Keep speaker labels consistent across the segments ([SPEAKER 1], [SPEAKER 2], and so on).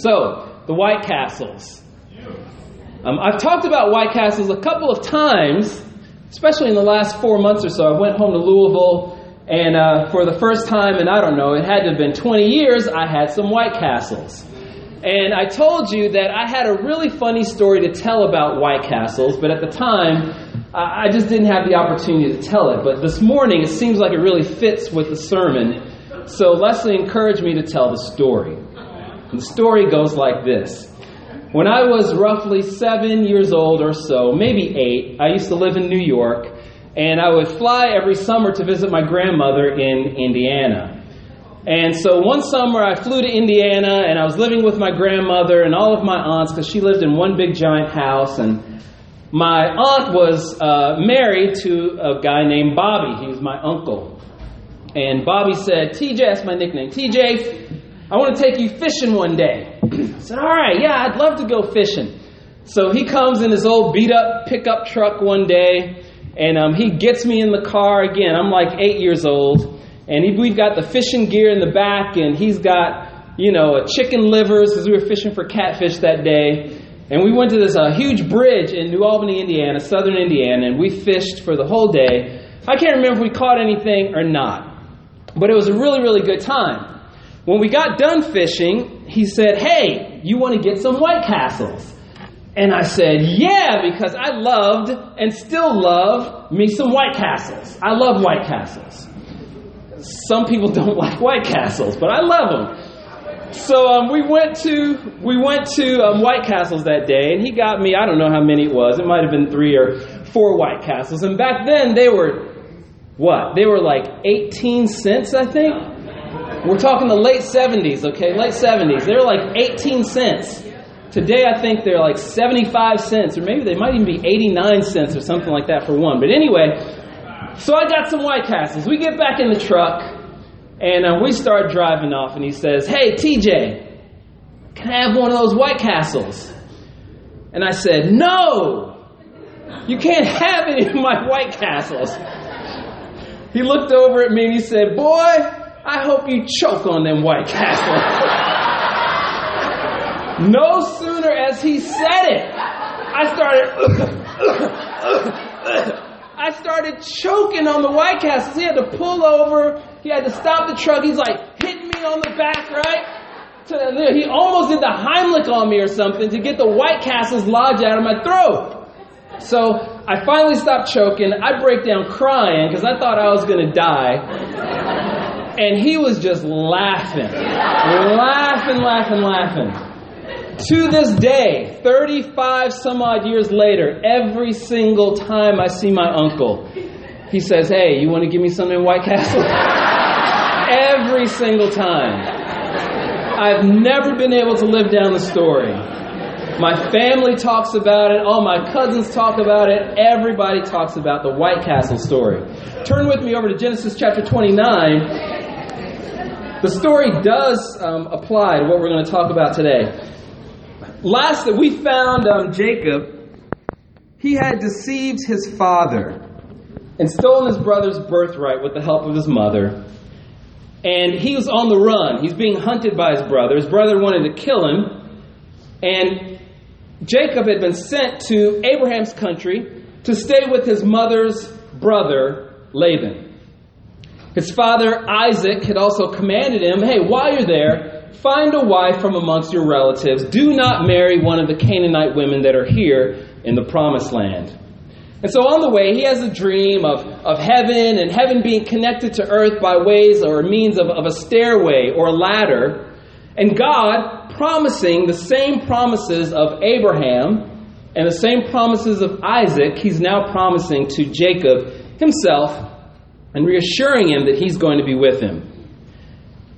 [SPEAKER 1] So, the White Castles. Um, I've talked about White Castles a couple of times, especially in the last four months or so. I went home to Louisville, and uh, for the first time, and I don't know, it had to have been 20 years, I had some White Castles. And I told you that I had a really funny story to tell about White Castles, but at the time, I just didn't have the opportunity to tell it. But this morning, it seems like it really fits with the sermon. So Leslie encouraged me to tell the story. The story goes like this. When I was roughly seven years old or so, maybe eight, I used to live in New York, and I would fly every summer to visit my grandmother in Indiana. And so one summer I flew to Indiana and I was living with my grandmother and all of my aunts because she lived in one big giant house. And my aunt was uh, married to a guy named Bobby. He was my uncle. And Bobby said, TJ, that's my nickname. TJ, I want to take you fishing one day. I said, All right, yeah, I'd love to go fishing. So he comes in his old beat up pickup truck one day and um, he gets me in the car again. I'm like eight years old. And he, we've got the fishing gear in the back, and he's got, you know, a chicken livers because we were fishing for catfish that day. And we went to this uh, huge bridge in New Albany, Indiana, southern Indiana, and we fished for the whole day. I can't remember if we caught anything or not, but it was a really, really good time. When we got done fishing, he said, Hey, you want to get some White Castles? And I said, Yeah, because I loved and still love me some White Castles. I love White Castles some people don't like White Castles, but I love them. So um, we went to we went to um, White Castles that day, and he got me. I don't know how many it was. It might have been three or four White Castles. And back then they were what? They were like 18 cents, I think. We're talking the late 70s, okay? Late 70s. They were like 18 cents. Today, I think they're like 75 cents, or maybe they might even be 89 cents or something like that for one. But anyway, so I got some White Castles. We get back in the truck and uh, we start driving off, and he says, Hey, TJ, can I have one of those White Castles? And I said, No, you can't have any of my White Castles. He looked over at me and he said, Boy, I hope you choke on them White Castles. no sooner as he said it, I started. I started choking on the White Castles. He had to pull over. He had to stop the truck. He's like hitting me on the back, right? He almost did the Heimlich on me or something to get the White Castles lodged out of my throat. So I finally stopped choking. I break down crying because I thought I was going to die. And he was just laughing, laughing, laughing, laughing. To this day, 35 some odd years later, every single time I see my uncle, he says, Hey, you want to give me something in White Castle? every single time. I've never been able to live down the story. My family talks about it, all my cousins talk about it, everybody talks about the White Castle story. Turn with me over to Genesis chapter 29. The story does um, apply to what we're going to talk about today. Last that we found um, Jacob, he had deceived his father and stolen his brother's birthright with the help of his mother. And he was on the run. He's being hunted by his brother. His brother wanted to kill him. And Jacob had been sent to Abraham's country to stay with his mother's brother, Laban. His father, Isaac, had also commanded him hey, while you're there, Find a wife from amongst your relatives. Do not marry one of the Canaanite women that are here in the promised land. And so on the way, he has a dream of, of heaven and heaven being connected to earth by ways or means of, of a stairway or a ladder. And God promising the same promises of Abraham and the same promises of Isaac, he's now promising to Jacob himself and reassuring him that he's going to be with him.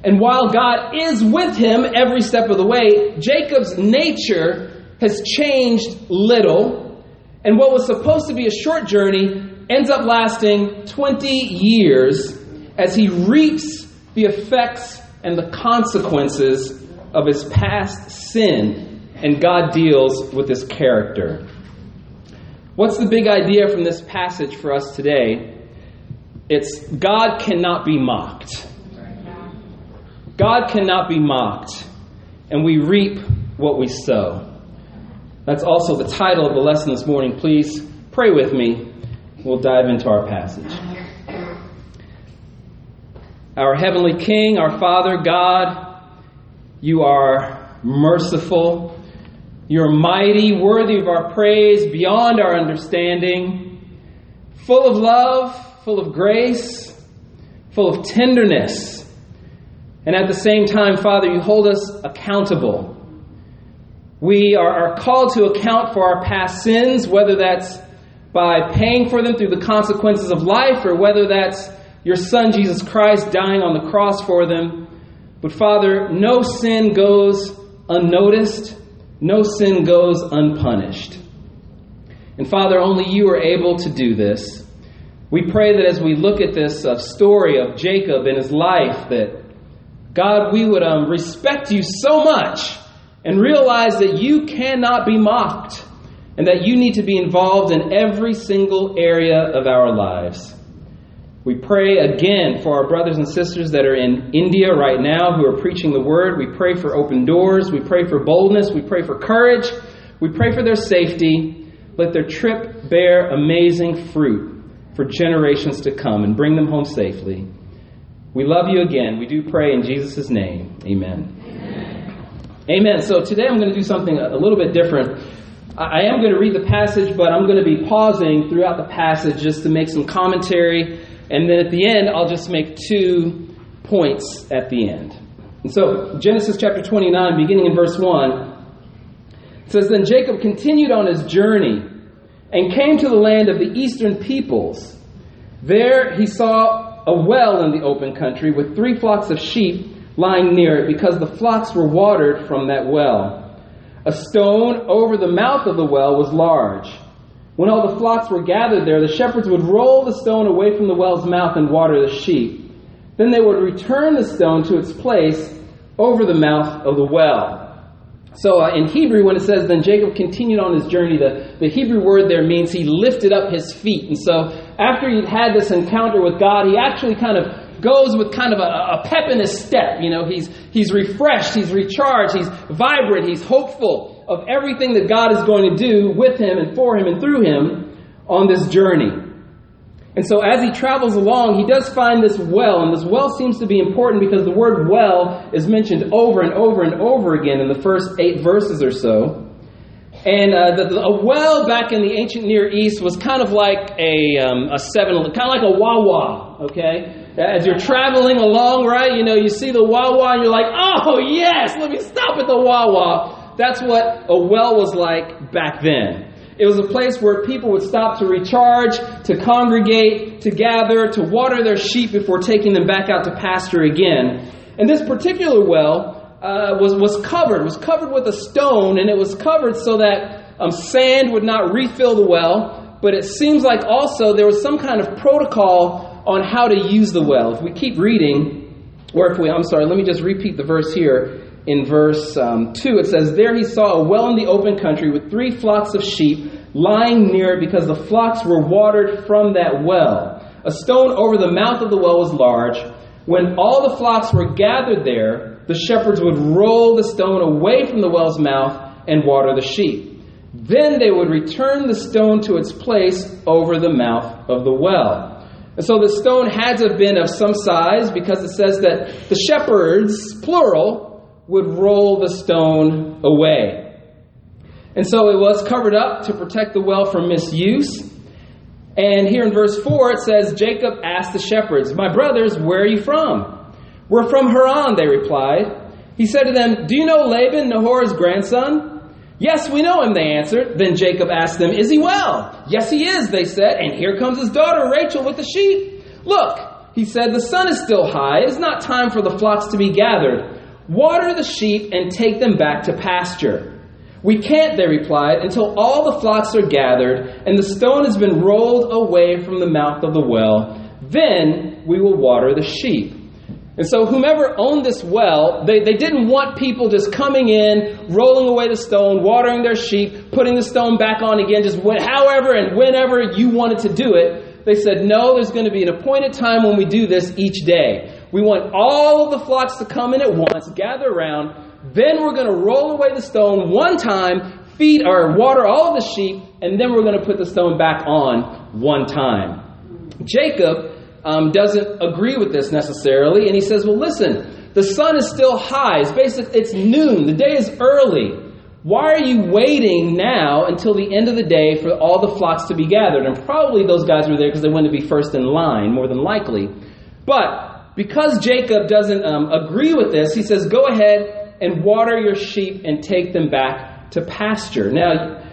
[SPEAKER 1] And while God is with him every step of the way, Jacob's nature has changed little. And what was supposed to be a short journey ends up lasting 20 years as he reaps the effects and the consequences of his past sin, and God deals with his character. What's the big idea from this passage for us today? It's God cannot be mocked. God cannot be mocked. and we reap what we sow. That's also the title of the lesson this morning. Please pray with me. We'll dive into our passage. Our Heavenly King, our Father, God, you are merciful. You're mighty, worthy of our praise, beyond our understanding, full of love, full of grace, full of tenderness. And at the same time, Father, you hold us accountable. We are, called to account for our past sins, whether that's by paying for them through the consequences of life or whether that's your Son, Jesus Christ, dying on the cross for them. But Father, no sin goes unnoticed, no sin goes unpunished. And Father, only you are able to do this. We pray that as we look at this uh, story of Jacob and his life, that God, we would um, respect you so much and realize that you cannot be mocked and that you need to be involved in every single area of our lives. We pray again for our brothers and sisters that are in India right now who are preaching the word. We pray for open doors. We pray for boldness. We pray for courage. We pray for their safety. Let their trip bear amazing fruit for generations to come and bring them home safely. We love you again. We do pray in Jesus' name. Amen. Amen. Amen. So today I'm going to do something a little bit different. I am going to read the passage, but I'm going to be pausing throughout the passage just to make some commentary and then at the end, I'll just make two points at the end. And so, Genesis chapter 29, beginning in verse 1, says Then Jacob continued on his journey and came to the land of the eastern peoples. There he saw a well in the open country with three flocks of sheep lying near it because the flocks were watered from that well. A stone over the mouth of the well was large. When all the flocks were gathered there, the shepherds would roll the stone away from the well's mouth and water the sheep. Then they would return the stone to its place over the mouth of the well. So uh, in Hebrew, when it says, then Jacob continued on his journey, the, the Hebrew word there means he lifted up his feet. And so after he'd had this encounter with God, he actually kind of goes with kind of a, a pep in his step. You know, he's, he's refreshed, he's recharged, he's vibrant, he's hopeful of everything that God is going to do with him and for him and through him on this journey. And so as he travels along, he does find this well, and this well seems to be important because the word well is mentioned over and over and over again in the first eight verses or so. And uh, the, the, a well back in the ancient Near East was kind of like a, um, a seven, kind of like a Wawa, okay? As you're traveling along, right, you know, you see the Wawa and you're like, oh yes, let me stop at the Wawa. That's what a well was like back then. It was a place where people would stop to recharge, to congregate, to gather, to water their sheep before taking them back out to pasture again. And this particular well uh, was, was covered, was covered with a stone, and it was covered so that um, sand would not refill the well. But it seems like also there was some kind of protocol on how to use the well. If we keep reading, or if we, I'm sorry, let me just repeat the verse here in verse um, 2, it says, There he saw a well in the open country with three flocks of sheep lying near it because the flocks were watered from that well. A stone over the mouth of the well was large. When all the flocks were gathered there, the shepherds would roll the stone away from the well's mouth and water the sheep. Then they would return the stone to its place over the mouth of the well. And so the stone had to have been of some size because it says that the shepherds, plural, would roll the stone away. And so it was covered up to protect the well from misuse. And here in verse 4, it says, Jacob asked the shepherds, My brothers, where are you from? We're from Haran, they replied. He said to them, Do you know Laban, Nahor's grandson? Yes, we know him, they answered. Then Jacob asked them, Is he well? Yes, he is, they said. And here comes his daughter Rachel with the sheep. Look, he said, the sun is still high. It is not time for the flocks to be gathered. Water the sheep and take them back to pasture. We can't, they replied, until all the flocks are gathered and the stone has been rolled away from the mouth of the well. Then we will water the sheep. And so, whomever owned this well, they, they didn't want people just coming in, rolling away the stone, watering their sheep, putting the stone back on again, just however and whenever you wanted to do it. They said, no, there's going to be an appointed time when we do this each day. We want all of the flocks to come in at once, gather around, Then we're going to roll away the stone one time, feed or water all of the sheep, and then we're going to put the stone back on one time. Jacob um, doesn't agree with this necessarily, and he says, Well, listen, the sun is still high. It's basically it's noon. The day is early. Why are you waiting now until the end of the day for all the flocks to be gathered? And probably those guys were there because they wanted to be first in line, more than likely. But because Jacob doesn't um, agree with this, he says, Go ahead and water your sheep and take them back to pasture. Now,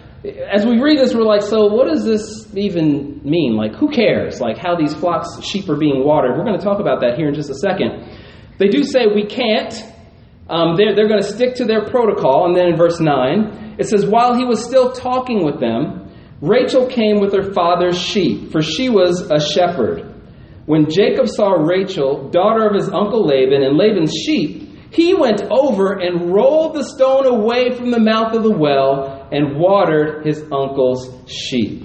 [SPEAKER 1] as we read this, we're like, so what does this even mean? Like, who cares? Like, how these flocks, sheep are being watered. We're going to talk about that here in just a second. They do say we can't. Um, they're they're going to stick to their protocol. And then in verse 9, it says, While he was still talking with them, Rachel came with her father's sheep, for she was a shepherd. When Jacob saw Rachel, daughter of his uncle Laban, and Laban's sheep, he went over and rolled the stone away from the mouth of the well and watered his uncle's sheep.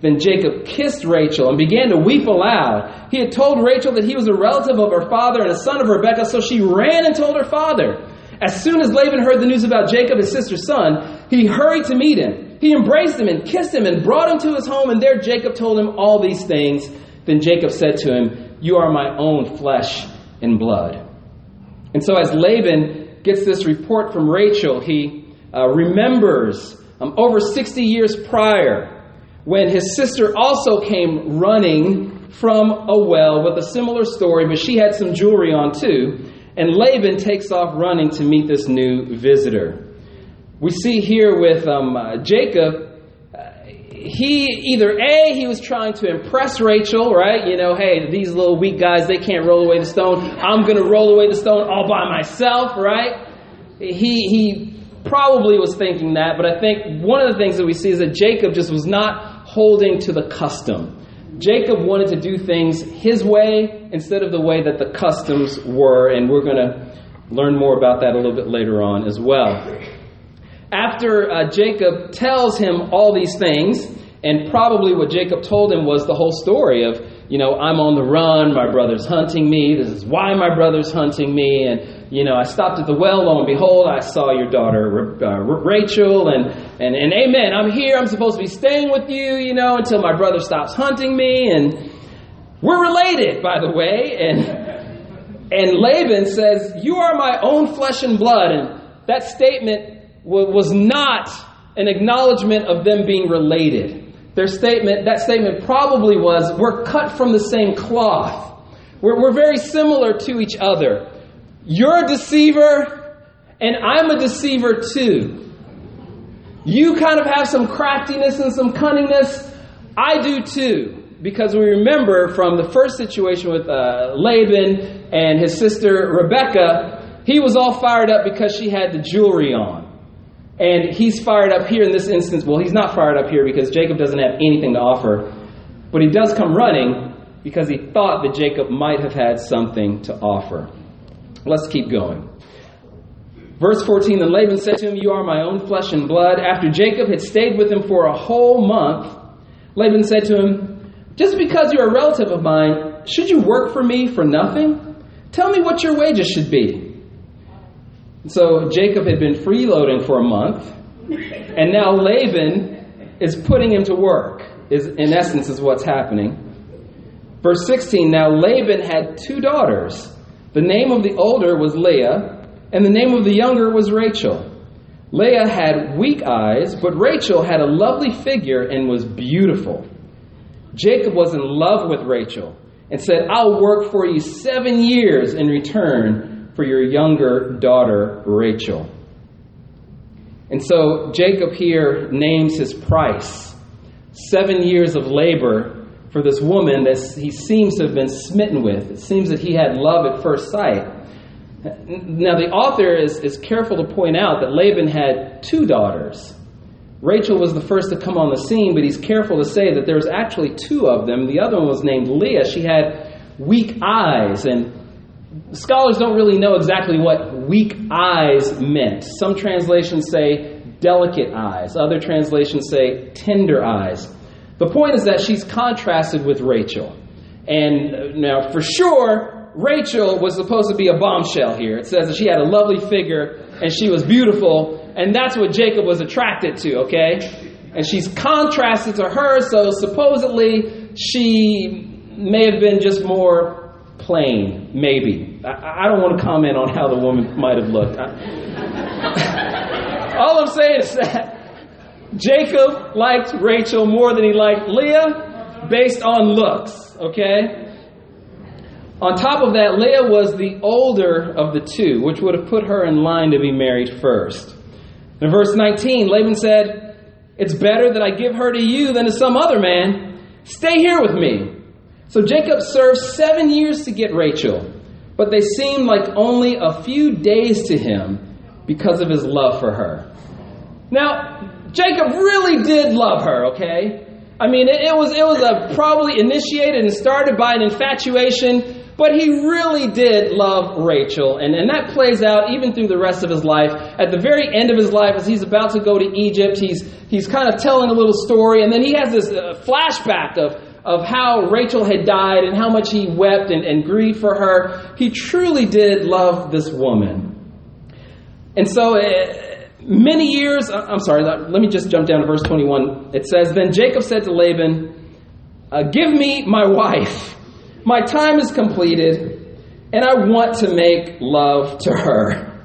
[SPEAKER 1] Then Jacob kissed Rachel and began to weep aloud. He had told Rachel that he was a relative of her father and a son of Rebekah, so she ran and told her father. As soon as Laban heard the news about Jacob, his sister's son, he hurried to meet him. He embraced him and kissed him and brought him to his home, and there Jacob told him all these things. Then Jacob said to him, You are my own flesh and blood. And so, as Laban gets this report from Rachel, he uh, remembers um, over 60 years prior when his sister also came running from a well with a similar story, but she had some jewelry on too. And Laban takes off running to meet this new visitor. We see here with um, uh, Jacob he either A, he was trying to impress Rachel, right? You know, hey, these little weak guys, they can't roll away the stone. I'm going to roll away the stone all by myself, right? He, he probably was thinking that, but I think one of the things that we see is that Jacob just was not holding to the custom. Jacob wanted to do things his way instead of the way that the customs were, and we're going to learn more about that a little bit later on as well after uh, Jacob tells him all these things, and probably what Jacob told him was the whole story of, you know, I'm on the run, my brother's hunting me, this is why my brother's hunting me, and, you know, I stopped at the well, lo and behold, I saw your daughter uh, Rachel, and, and, and amen, I'm here, I'm supposed to be staying with you, you know, until my brother stops hunting me, and we're related, by the way, and, and Laban says, You are my own flesh and blood, and that statement was not an acknowledgement of them being related. Their statement, that statement probably was, we're cut from the same cloth. We're, we're very similar to each other. You're a deceiver, and I'm a deceiver too. You kind of have some craftiness and some cunningness. I do too. Because we remember from the first situation with uh, Laban and his sister Rebecca, he was all fired up because she had the jewelry on. And he's fired up here in this instance. Well, he's not fired up here because Jacob doesn't have anything to offer. But he does come running because he thought that Jacob might have had something to offer. Let's keep going. Verse 14 Then Laban said to him, You are my own flesh and blood. After Jacob had stayed with him for a whole month, Laban said to him, Just because you're a relative of mine, should you work for me for nothing? Tell me what your wages should be. So Jacob had been freeloading for a month, and now Laban is putting him to work, is in essence is what's happening. Verse 16 Now Laban had two daughters. The name of the older was Leah, and the name of the younger was Rachel. Leah had weak eyes, but Rachel had a lovely figure and was beautiful. Jacob was in love with Rachel and said, I'll work for you seven years in return for your younger daughter, Rachel. And so Jacob here names his price seven years of labor for this woman that he seems to have been smitten with. It seems that he had love at first sight. Now, the author is, is careful to point out that Laban had two daughters. Rachel was the first to come on the scene, but he's careful to say that there was actually two of them. The other one was named Leah. She had weak eyes, and Scholars don't really know exactly what weak eyes meant. Some translations say delicate eyes, other translations say tender eyes. The point is that she's contrasted with Rachel. And uh, now, for sure, Rachel was supposed to be a bombshell here. It says that she had a lovely figure and she was beautiful, and that's what Jacob was attracted to, okay? And she's contrasted to her, so supposedly she may have been just more plain, maybe. I, I don't want to comment on how the woman might have looked. All I'm saying is that Jacob liked Rachel more than he liked Leah based on looks, okay? On top of that, Leah was the older of the two, which would have put her in line to be married first. In verse 19, Laban said, It's better that I give her to you than to some other man. Stay here with me. So Jacob served seven years to get Rachel, but they seemed like only a few days to him because of his love for her. Now, Jacob really did love her, okay? I mean, it, it was, it was a, probably initiated and started by an infatuation but he really did love Rachel, and, and that plays out even through the rest of his life. At the very end of his life, as he's about to go to Egypt, he's, he's kind of telling a little story, and then he has this uh, flashback of, of how Rachel had died and how much he wept and, and grieved for her. He truly did love this woman. And so, uh, many years, uh, I'm sorry, let me just jump down to verse 21. It says, Then Jacob said to Laban, uh, Give me my wife my time is completed, and I want to make love to her.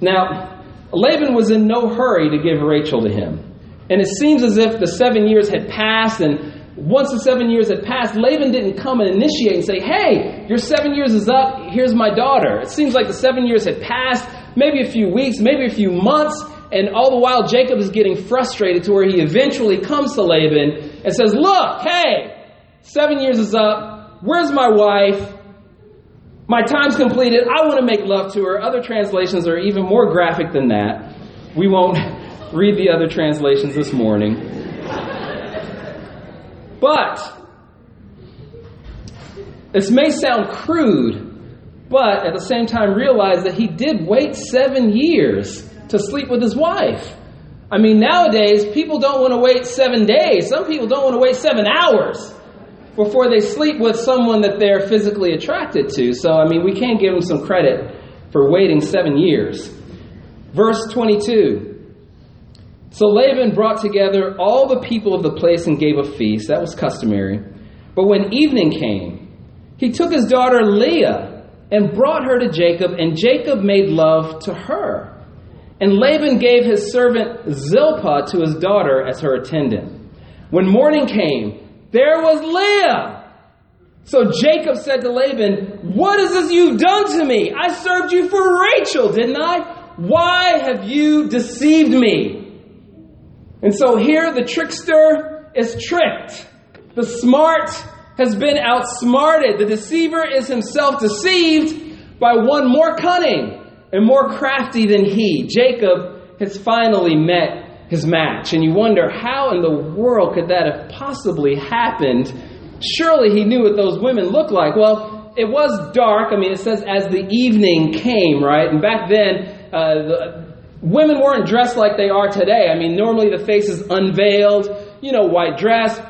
[SPEAKER 1] Now, Laban was in no hurry to give Rachel to him. And it seems as if the seven years had passed, and once the seven years had passed, Laban didn't come and initiate and say, Hey, your seven years is up, here's my daughter. It seems like the seven years had passed, maybe a few weeks, maybe a few months, and all the while Jacob is getting frustrated to where he eventually comes to Laban and says, Look, hey, seven years is up, Where's my wife? My time's completed. I want to make love to her. Other translations are even more graphic than that. We won't read the other translations this morning. But this may sound crude, but at the same time, realize that he did wait seven years to sleep with his wife. I mean, nowadays, people don't want to wait seven days. Some people don't want to wait seven hours before they sleep with someone that they're physically attracted to. So, I mean, we can't give them some credit for waiting seven years. Verse 22. So Laban brought together all the people of the place and gave a feast. That was customary. But when evening came, he took his daughter Leah and brought her to Jacob, and Jacob made love to her. And Laban gave his servant Zilpah to his daughter as her attendant. When morning came, there was Leah. So Jacob said to Laban, What is this you've done to me? I served you for Rachel, didn't I? Why have you deceived me? And so here the trickster is tricked. The smart has been outsmarted. The deceiver is himself deceived by one more cunning and more crafty than he. Jacob has finally met his match. And you wonder, how in the world could that have possibly happened? Surely he knew what those women looked like. Well, it was dark. I mean, it says as the evening came, right? And back then, uh, the, women weren't dressed like they are today. I mean, normally the face is unveiled, you know, white dress.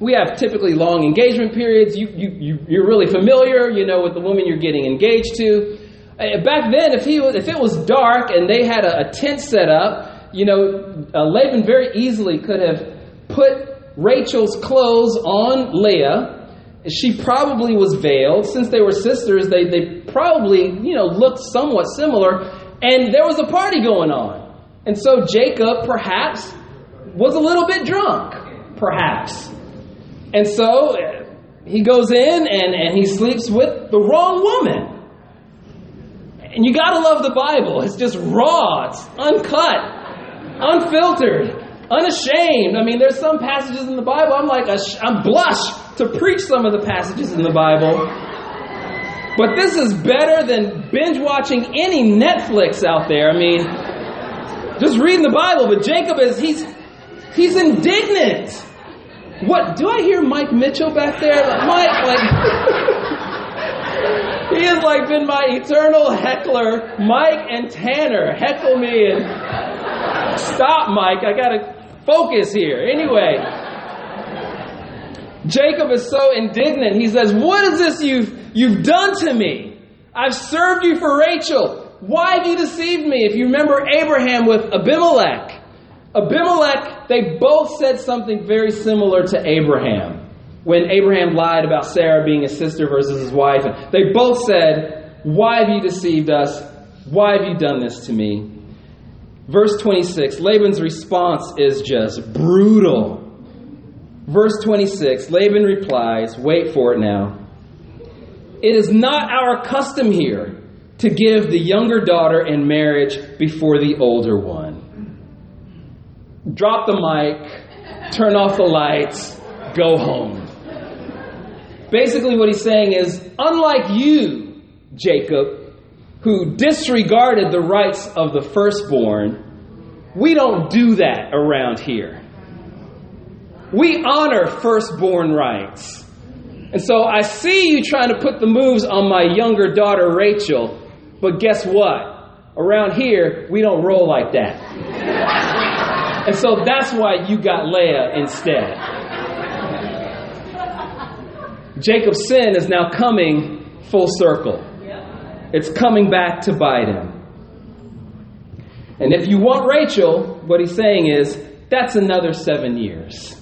[SPEAKER 1] We have typically long engagement periods. You, you, you, you're really familiar, you know, with the woman you're getting engaged to. Uh, back then, if, he was, if it was dark and they had a, a tent set up, you know, uh, Laban very easily could have put Rachel's clothes on Leah. She probably was veiled. Since they were sisters, they, they probably, you know, looked somewhat similar. And there was a party going on. And so Jacob, perhaps, was a little bit drunk. Perhaps. And so eh, he goes in and, and he sleeps with the wrong woman. And you gotta love the Bible. It's just raw, it's uncut unfiltered, unashamed. I mean, there's some passages in the Bible, I'm like, I'm blush to preach some of the passages in the Bible. But this is better than binge watching any Netflix out there. I mean, just reading the Bible. But Jacob is, he's, he's indignant. What, do I hear Mike Mitchell back there? Mike, like, he has like been my eternal heckler. Mike and Tanner heckle me and Stop, Mike. I got to focus here. Anyway, Jacob is so indignant. He says, What is this you've, you've done to me? I've served you for Rachel. Why have you deceived me? If you remember Abraham with Abimelech, Abimelech, they both said something very similar to Abraham when Abraham lied about Sarah being his sister versus his wife. They both said, Why have you deceived us? Why have you done this to me? Verse 26, Laban's response is just brutal. Verse 26, Laban replies, Wait for it now. It is not our custom here to give the younger daughter in marriage before the older one. Drop the mic, turn off the lights, go home. Basically, what he's saying is unlike you, Jacob, who disregarded the rights of the firstborn, we don't do that around here. We honor firstborn rights. And so I see you trying to put the moves on my younger daughter, Rachel, but guess what? Around here, we don't roll like that. and so that's why you got Leah instead. Jacob's sin is now coming full circle. It's coming back to bite him. And if you want Rachel, what he's saying is, that's another seven years.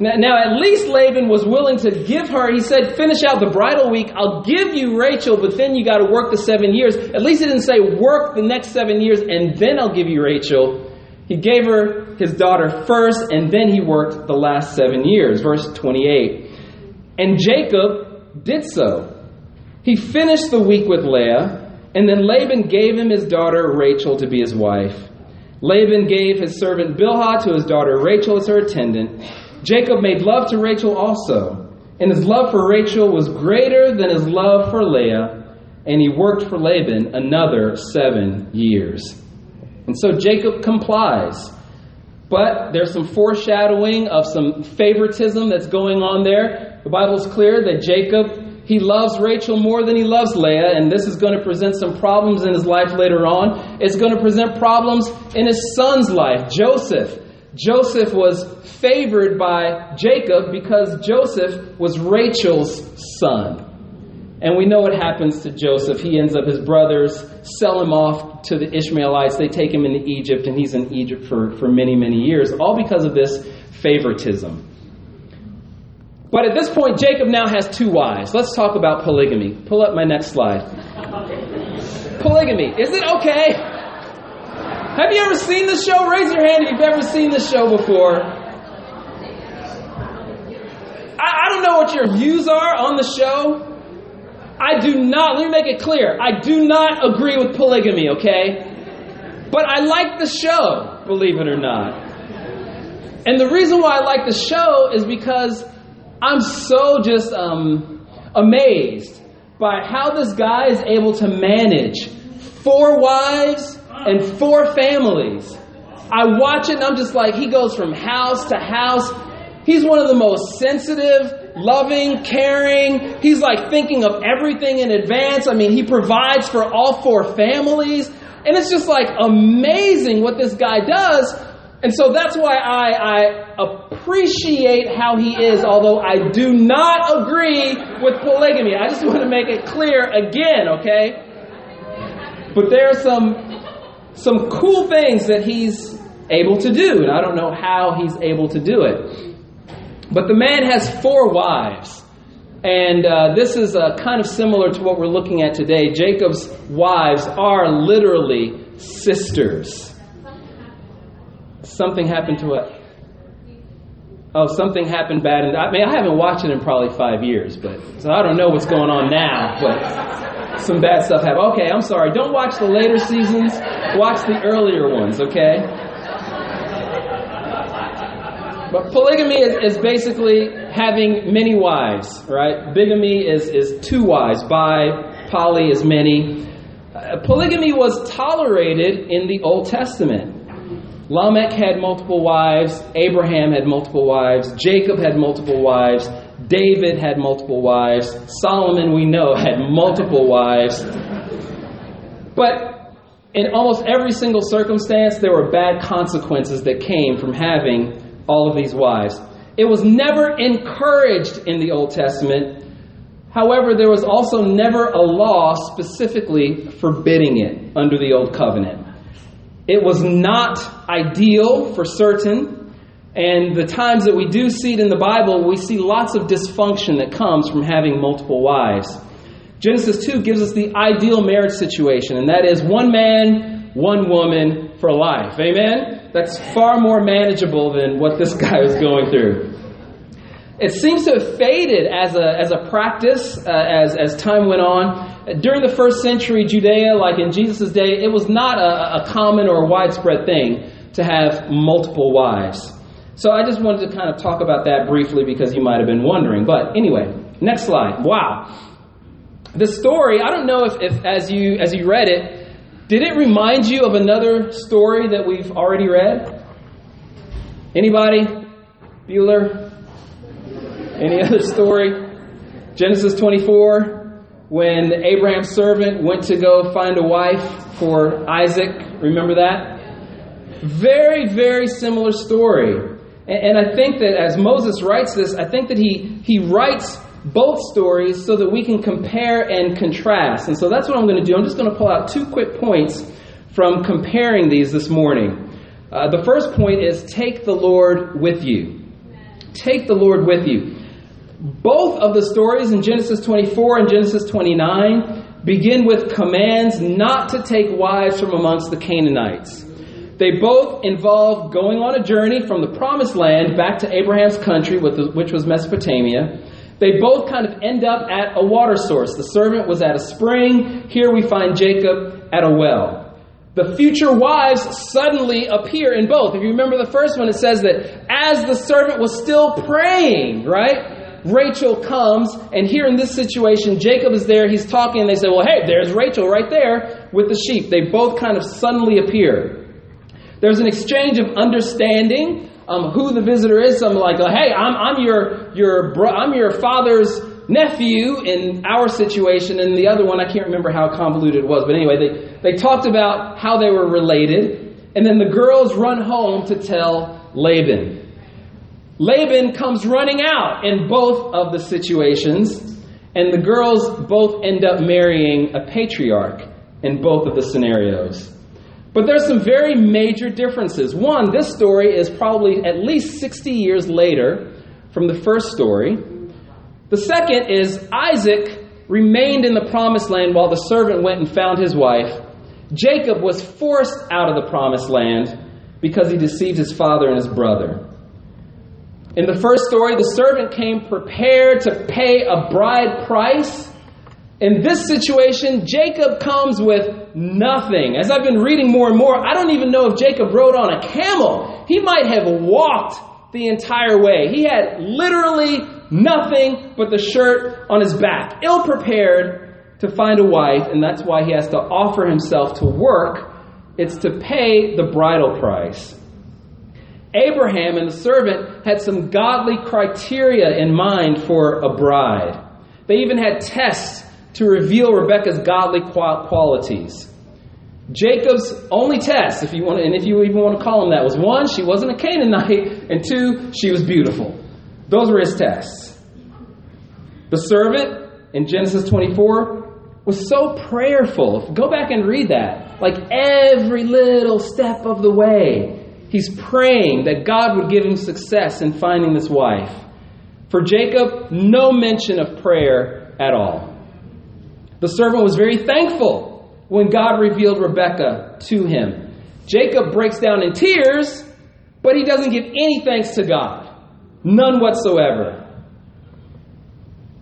[SPEAKER 1] Now, at least Laban was willing to give her, he said, finish out the bridal week. I'll give you Rachel, but then you got to work the seven years. At least he didn't say, work the next seven years and then I'll give you Rachel. He gave her his daughter first and then he worked the last seven years. Verse 28. And Jacob did so. He finished the week with Leah, and then Laban gave him his daughter Rachel to be his wife. Laban gave his servant Bilhah to his daughter Rachel as her attendant. Jacob made love to Rachel also, and his love for Rachel was greater than his love for Leah, and he worked for Laban another seven years. And so Jacob complies. But there's some foreshadowing of some favoritism that's going on there. The Bible's clear that Jacob he loves Rachel more than he loves Leah, and this is going to present some problems in his life later on. It's going to present problems in his son's life, Joseph. Joseph was favored by Jacob because Joseph was Rachel's son. And we know what happens to Joseph. He ends up, his brothers sell him off to the Ishmaelites. They take him into Egypt, and he's in Egypt for, for many, many years, all because of this favoritism. But at this point, Jacob now has two wives. Let's talk about polygamy. Pull up my next slide. polygamy. Is it okay? Have you ever seen this show? Raise your hand if you've ever seen this show before. I, I don't know what your views are on the show. I do not, let me make it clear, I do not agree with polygamy, okay? But I like the show, believe it or not. And the reason why I like the show is because I'm so just um, amazed by how this guy is able to manage four wives and four families. I watch it and I'm just like, he goes from house to house. He's one of the most sensitive, loving, caring. He's like thinking of everything in advance. I mean, he provides for all four families. And it's just like amazing what this guy does. And so that's why I, I appreciate how he is, although I do not agree with polygamy. I just want to make it clear again, okay? But there are some some cool things that he's able to do, and I don't know how he's able to do it. But the man has four wives. And uh, this is uh, kind of similar to what we're looking at today. Jacob's wives are literally sisters. Something happened to it. Oh, something happened bad. And I mean, I haven't watched it in probably five years, but so I don't know what's going on now. But some bad stuff happened. Okay, I'm sorry. Don't watch the later seasons. Watch the earlier ones. Okay. But polygamy is, is basically having many wives, right? Bigamy is, is two wives. Bi, poly is many. Uh, polygamy was tolerated in the Old Testament. Lamech had multiple wives, Abraham had multiple wives, Jacob had multiple wives, David had multiple wives, Solomon, we know, had multiple wives. But in almost every single circumstance, there were bad consequences that came from having all of these wives. It was never encouraged in the Old Testament. However, there was also never a law specifically forbidding it under the Old Covenant. It was not ideal for certain, and the times that we do see it in the Bible, we see lots of dysfunction that comes from having multiple wives. Genesis 2 gives us the ideal marriage situation, and that is one man, one woman for life. Amen? That's far more manageable than what this guy was going through. It seems to have faded as a, as a practice uh, as, as time went on. During the first century Judea, like in Jesus' day, it was not a, a common or widespread thing to have multiple wives. So I just wanted to kind of talk about that briefly because you might have been wondering. But anyway, next slide. Wow. The story, I don't know if, if as you as you read it, did it remind you of another story that we've already read? Anybody? Bueller? Any other story? Genesis 24, when Abraham's servant went to go find a wife for Isaac. Remember that? Very, very similar story. And, I think that as Moses writes this, I think that he, he writes both stories so that we can compare and contrast. And so that's what I'm going to do. I'm just going to pull out two quick points from comparing these this morning. Uh, the first point is take the Lord with you. Take the Lord with you. Both of the stories in Genesis 24 and Genesis 29 begin with commands not to take wives from amongst the Canaanites. They both involve going on a journey from the promised land back to Abraham's country, which was Mesopotamia. They both kind of end up at a water source. The servant was at a spring. Here we find Jacob at a well. The future wives suddenly appear in both. If you remember the first one, it says that as the servant was still praying, right? Rachel comes, and here in this situation, Jacob is there, he's talking, and they say, Well, hey, there's Rachel right there with the sheep. They both kind of suddenly appear. There's an exchange of understanding um, who the visitor is. Some like, Hey, I'm, I'm, your, your bro- I'm your father's nephew in our situation, and the other one, I can't remember how convoluted it was, but anyway, they, they talked about how they were related, and then the girls run home to tell Laban. Laban comes running out in both of the situations, and the girls both end up marrying a patriarch in both of the scenarios. But there's some very major differences. One, this story is probably at least 60 years later from the first story. The second is Isaac remained in the promised land while the servant went and found his wife. Jacob was forced out of the promised land because he deceived his father and his brother. In the first story, the servant came prepared to pay a bride price. In this situation, Jacob comes with nothing. As I've been reading more and more, I don't even know if Jacob rode on a camel. He might have walked the entire way. He had literally nothing but the shirt on his back, ill prepared to find a wife, and that's why he has to offer himself to work. It's to pay the bridal price. Abraham and the servant had some godly criteria in mind for a bride. They even had tests to reveal Rebecca's godly qualities. Jacob's only test, if you want, to, and if you even want to call him that, was one, she wasn't a Canaanite, and two, she was beautiful. Those were his tests. The servant in Genesis 24 was so prayerful. Go back and read that. Like every little step of the way, He's praying that God would give him success in finding this wife. For Jacob, no mention of prayer at all. The servant was very thankful when God revealed Rebekah to him. Jacob breaks down in tears, but he doesn't give any thanks to God. None whatsoever.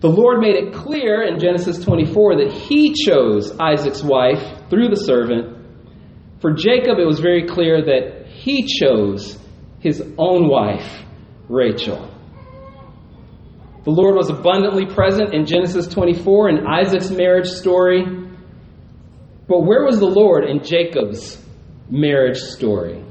[SPEAKER 1] The Lord made it clear in Genesis 24 that he chose Isaac's wife through the servant. For Jacob, it was very clear that he chose his own wife, Rachel. The Lord was abundantly present in Genesis 24 in Isaac's marriage story. But where was the Lord in Jacob's marriage story?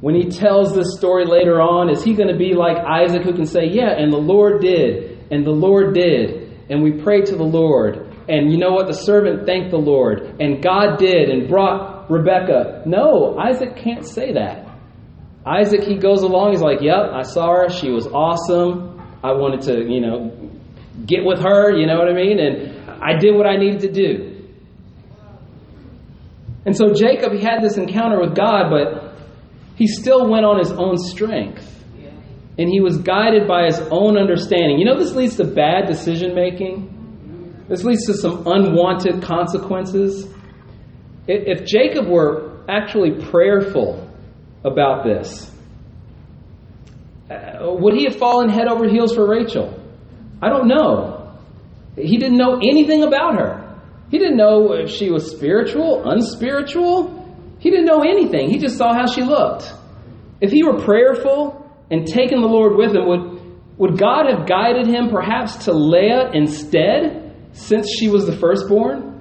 [SPEAKER 1] When he tells this story later on, is he going to be like Isaac who can say, Yeah, and the Lord did, and the Lord did, and we prayed to the Lord, and you know what? The servant thanked the Lord, and God did, and brought Rebecca. No, Isaac can't say that. Isaac, he goes along, he's like, Yep, I saw her. She was awesome. I wanted to, you know, get with her, you know what I mean? And I did what I needed to do. And so Jacob, he had this encounter with God, but he still went on his own strength. And he was guided by his own understanding. You know, this leads to bad decision making. This leads to some unwanted consequences. If Jacob were actually prayerful about this, Uh, would he have fallen head over heels for Rachel? I don't know. He didn't know anything about her. He didn't know if she was spiritual, unspiritual. He didn't know anything. He just saw how she looked. If he were prayerful and taken the Lord with him, would, would God have guided him perhaps to Leah instead, since she was the firstborn?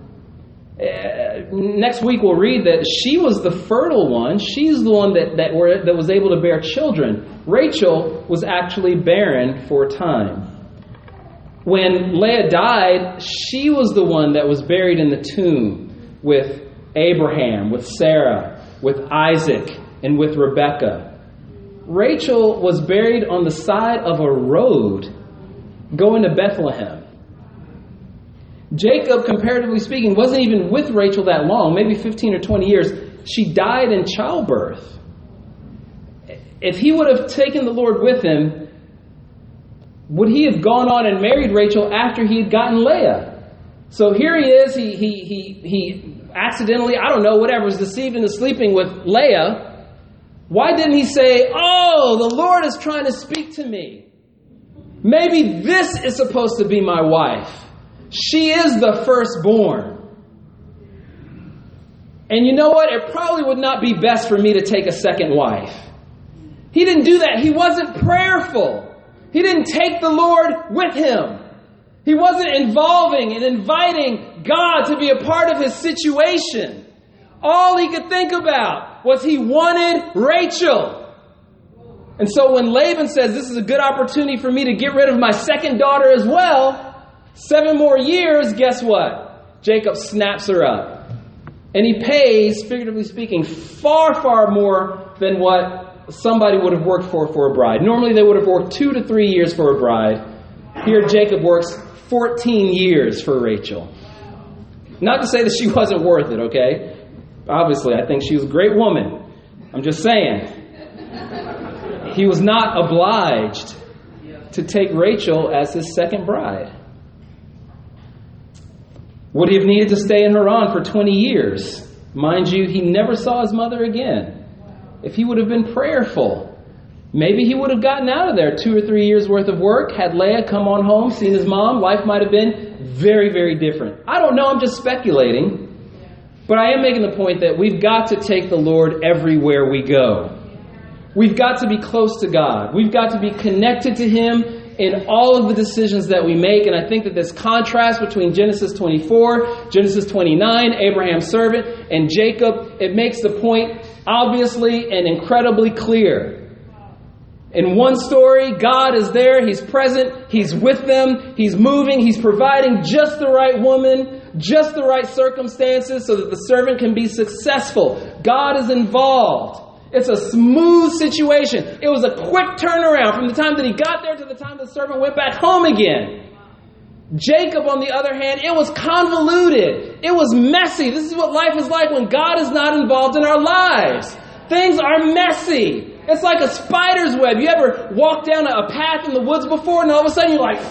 [SPEAKER 1] Uh, Next week we'll read that she was the fertile one. She's the one that, that, were, that was able to bear children. Rachel was actually barren for a time. When Leah died, she was the one that was buried in the tomb with Abraham, with Sarah, with Isaac, and with Rebekah. Rachel was buried on the side of a road going to Bethlehem. Jacob, comparatively speaking, wasn't even with Rachel that long, maybe 15 or 20 years. She died in childbirth. If he would have taken the Lord with him, would he have gone on and married Rachel after he had gotten Leah? So here he is, he, he, he, he accidentally, I don't know, whatever, was deceived into sleeping with Leah. Why didn't he say, Oh, the Lord is trying to speak to me? Maybe this is supposed to be my wife. She is the firstborn. And you know what? It probably would not be best for me to take a second wife. He didn't do that. He wasn't prayerful. He didn't take the Lord with him. He wasn't involving and inviting God to be a part of his situation. All he could think about was he wanted Rachel. And so when Laban says, This is a good opportunity for me to get rid of my second daughter as well, seven more years, guess what? Jacob snaps her up. And he pays, figuratively speaking, far, far more than what somebody would have worked for for a bride. Normally they would have worked two to three years for a bride. Here Jacob works 14 years for Rachel. Not to say that she wasn't worth it, okay? Obviously, I think she was a great woman. I'm just saying. He was not obliged to take Rachel as his second bride. Would he have needed to stay in Haran for 20 years? Mind you, he never saw his mother again if he would have been prayerful. Maybe he would have gotten out of there two or three years worth of work. Had Leah come on home, seen his mom, life might have been very, very different. I don't know, I'm just speculating. But I am making the point that we've got to take the Lord everywhere we go. We've got to be close to God. We've got to be connected to Him in all of the decisions that we make. And I think that this contrast between Genesis 24, Genesis 29, Abraham's servant, and Jacob, it makes the point obviously and incredibly clear. In one story, God is there, He's present, He's with them, He's moving, He's providing just the right woman, just the right circumstances so that the servant can be successful. God is involved. It's a smooth situation. It was a quick turnaround from the time that he got there to the time the servant went back home again. Jacob, on the other hand, it was convoluted. It was messy. This is what life is like when God is not involved in our lives. Things are messy. It's like a spider's web. You ever walk down a path in the woods before and all of a sudden you're like,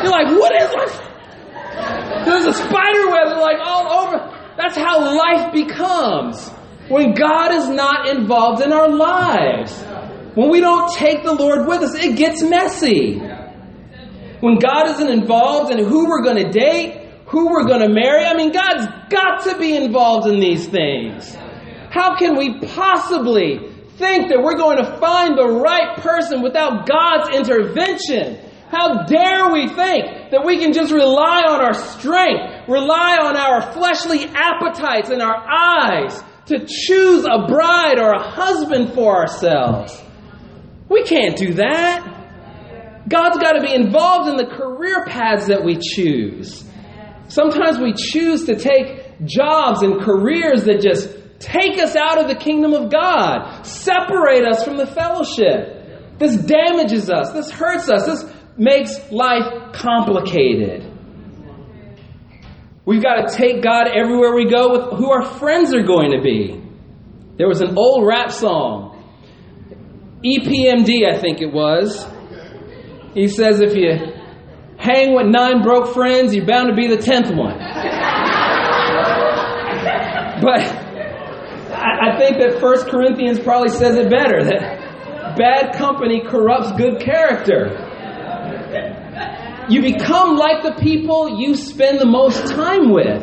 [SPEAKER 1] you're like, what is this? There's a spider web like all over. That's how life becomes when God is not involved in our lives. When we don't take the Lord with us, it gets messy. When God isn't involved in who we're going to date, who we're going to marry, I mean, God's got to be involved in these things. How can we possibly think that we're going to find the right person without God's intervention? How dare we think that we can just rely on our strength, rely on our fleshly appetites and our eyes to choose a bride or a husband for ourselves? We can't do that. God's got to be involved in the career paths that we choose. Sometimes we choose to take jobs and careers that just take us out of the kingdom of God, separate us from the fellowship. This damages us, this hurts us, this makes life complicated. We've got to take God everywhere we go with who our friends are going to be. There was an old rap song, EPMD, I think it was. He says, if you hang with nine broke friends, you're bound to be the tenth one. but I think that First Corinthians probably says it better that bad company corrupts good character. You become like the people you spend the most time with.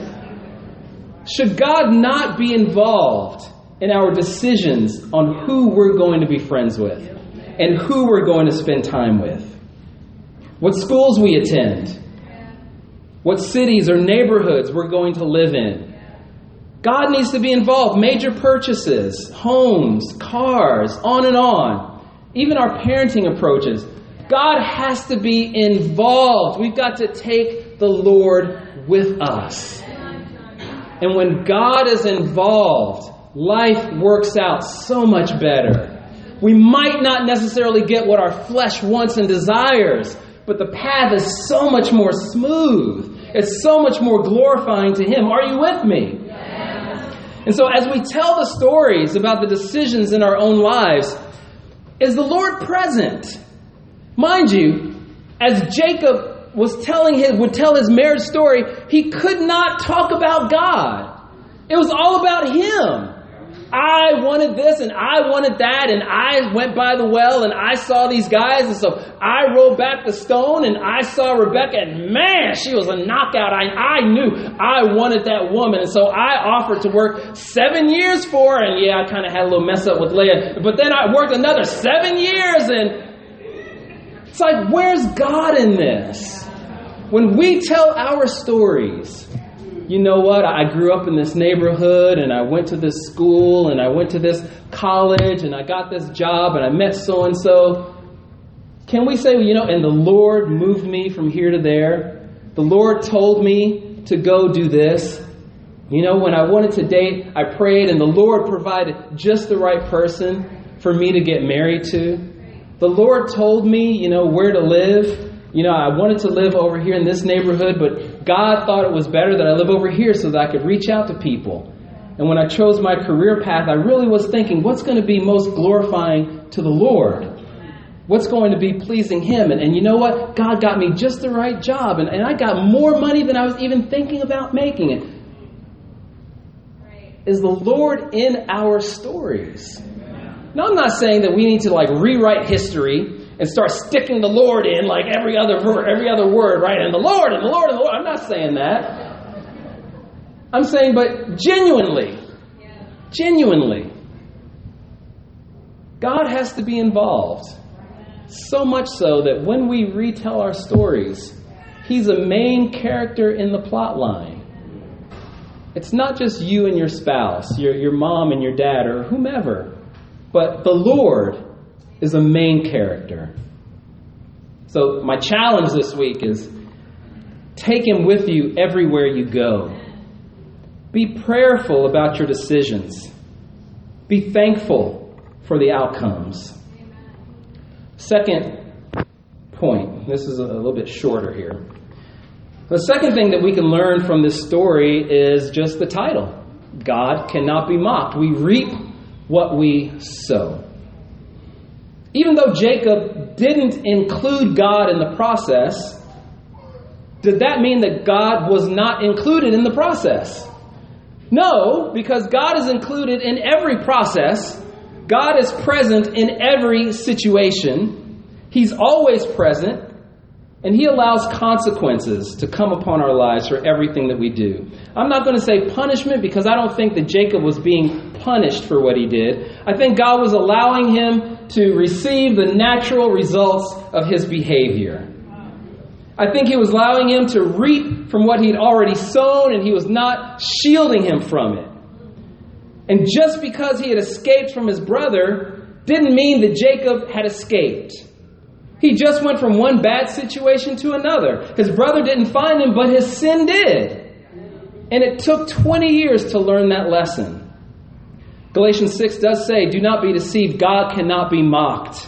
[SPEAKER 1] Should God not be involved in our decisions on who we're going to be friends with and who we're going to spend time with? What schools we attend? What cities or neighborhoods we're going to live in? God needs to be involved. Major purchases, homes, cars, on and on. Even our parenting approaches. God has to be involved. We've got to take the Lord with us. And when God is involved, life works out so much better. We might not necessarily get what our flesh wants and desires, but the path is so much more smooth. It's so much more glorifying to Him. Are you with me? And so, as we tell the stories about the decisions in our own lives, is the Lord present? Mind you, as Jacob was telling his, would tell his marriage story, he could not talk about God. It was all about him. I wanted this and I wanted that and I went by the well and I saw these guys and so I rolled back the stone and I saw Rebecca and man, she was a knockout. I, I knew I wanted that woman and so I offered to work seven years for her and yeah, I kind of had a little mess up with Leah, but then I worked another seven years and it's like, where's God in this? When we tell our stories, you know what? I grew up in this neighborhood and I went to this school and I went to this college and I got this job and I met so and so. Can we say, you know, and the Lord moved me from here to there? The Lord told me to go do this. You know, when I wanted to date, I prayed and the Lord provided just the right person for me to get married to. The Lord told me, you know, where to live. You know, I wanted to live over here in this neighborhood, but God thought it was better that I live over here so that I could reach out to people. And when I chose my career path, I really was thinking, what's going to be most glorifying to the Lord? What's going to be pleasing Him? And, and you know what? God got me just the right job, and, and I got more money than I was even thinking about making it. Is the Lord in our stories? Now, I'm not saying that we need to like rewrite history and start sticking the Lord in like every other every other word, right? And the Lord and the Lord and the Lord. I'm not saying that. I'm saying, but genuinely, genuinely, God has to be involved. So much so that when we retell our stories, He's a main character in the plot line. It's not just you and your spouse, your, your mom and your dad, or whomever. But the Lord is a main character. So, my challenge this week is take Him with you everywhere you go. Be prayerful about your decisions. Be thankful for the outcomes. Second point, this is a little bit shorter here. The second thing that we can learn from this story is just the title God cannot be mocked. We reap what we sow. Even though Jacob didn't include God in the process, did that mean that God was not included in the process? No, because God is included in every process. God is present in every situation. He's always present. And He allows consequences to come upon our lives for everything that we do. I'm not going to say punishment because I don't think that Jacob was being punished for what he did. I think God was allowing him to receive the natural results of his behavior. I think He was allowing him to reap from what he'd already sown and He was not shielding him from it. And just because he had escaped from his brother didn't mean that Jacob had escaped. He just went from one bad situation to another. His brother didn't find him, but his sin did. And it took 20 years to learn that lesson. Galatians 6 does say, Do not be deceived. God cannot be mocked.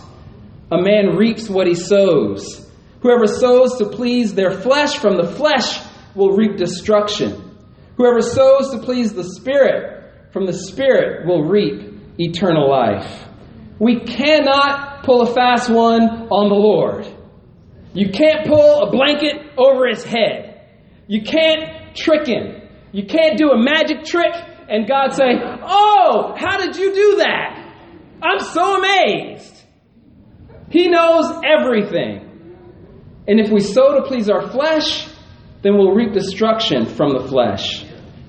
[SPEAKER 1] A man reaps what he sows. Whoever sows to please their flesh from the flesh will reap destruction. Whoever sows to please the Spirit from the Spirit will reap eternal life. We cannot pull a fast one on the Lord. You can't pull a blanket over his head. You can't trick him. You can't do a magic trick and God say, Oh, how did you do that? I'm so amazed. He knows everything. And if we sow to please our flesh, then we'll reap destruction from the flesh.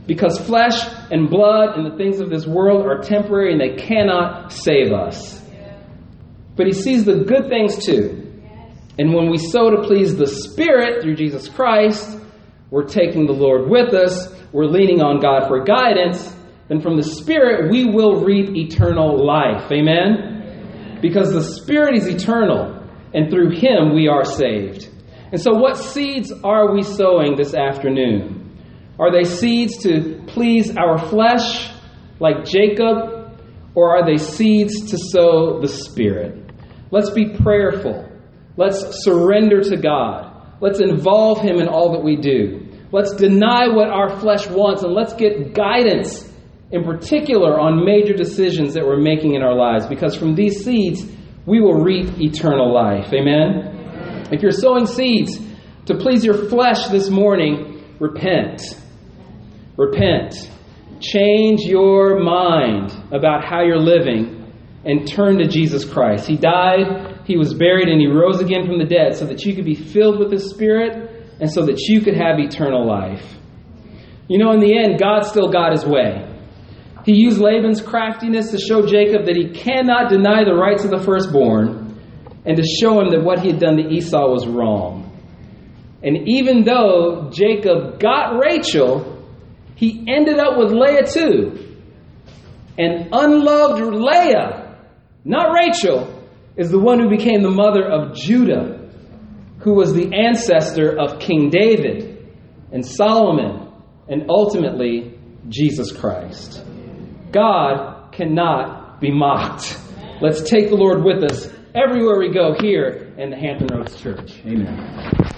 [SPEAKER 1] Because flesh and blood and the things of this world are temporary and they cannot save us. But he sees the good things too. And when we sow to please the Spirit through Jesus Christ, we're taking the Lord with us, we're leaning on God for guidance, then from the Spirit we will reap eternal life. Amen? Because the Spirit is eternal, and through Him we are saved. And so, what seeds are we sowing this afternoon? Are they seeds to please our flesh, like Jacob, or are they seeds to sow the Spirit? Let's be prayerful. Let's surrender to God. Let's involve Him in all that we do. Let's deny what our flesh wants and let's get guidance, in particular, on major decisions that we're making in our lives, because from these seeds, we will reap eternal life. Amen? If you're sowing seeds to please your flesh this morning, repent. Repent. Change your mind about how you're living and turn to Jesus Christ. He died, He was buried, and He rose again from the dead so that you could be filled with His Spirit and so that you could have eternal life. You know, in the end, God still got His way. He used Laban's craftiness to show Jacob that he cannot deny the rights of the firstborn and to show him that what he had done to Esau was wrong. And even though Jacob got Rachel, he ended up with Leah too. And unloved Leah, not Rachel, is the one who became the mother of Judah, who was the ancestor of King David and Solomon, and ultimately Jesus Christ. God cannot be mocked. Let's take the Lord with us everywhere we go here in the Hampton Roads Church. Amen.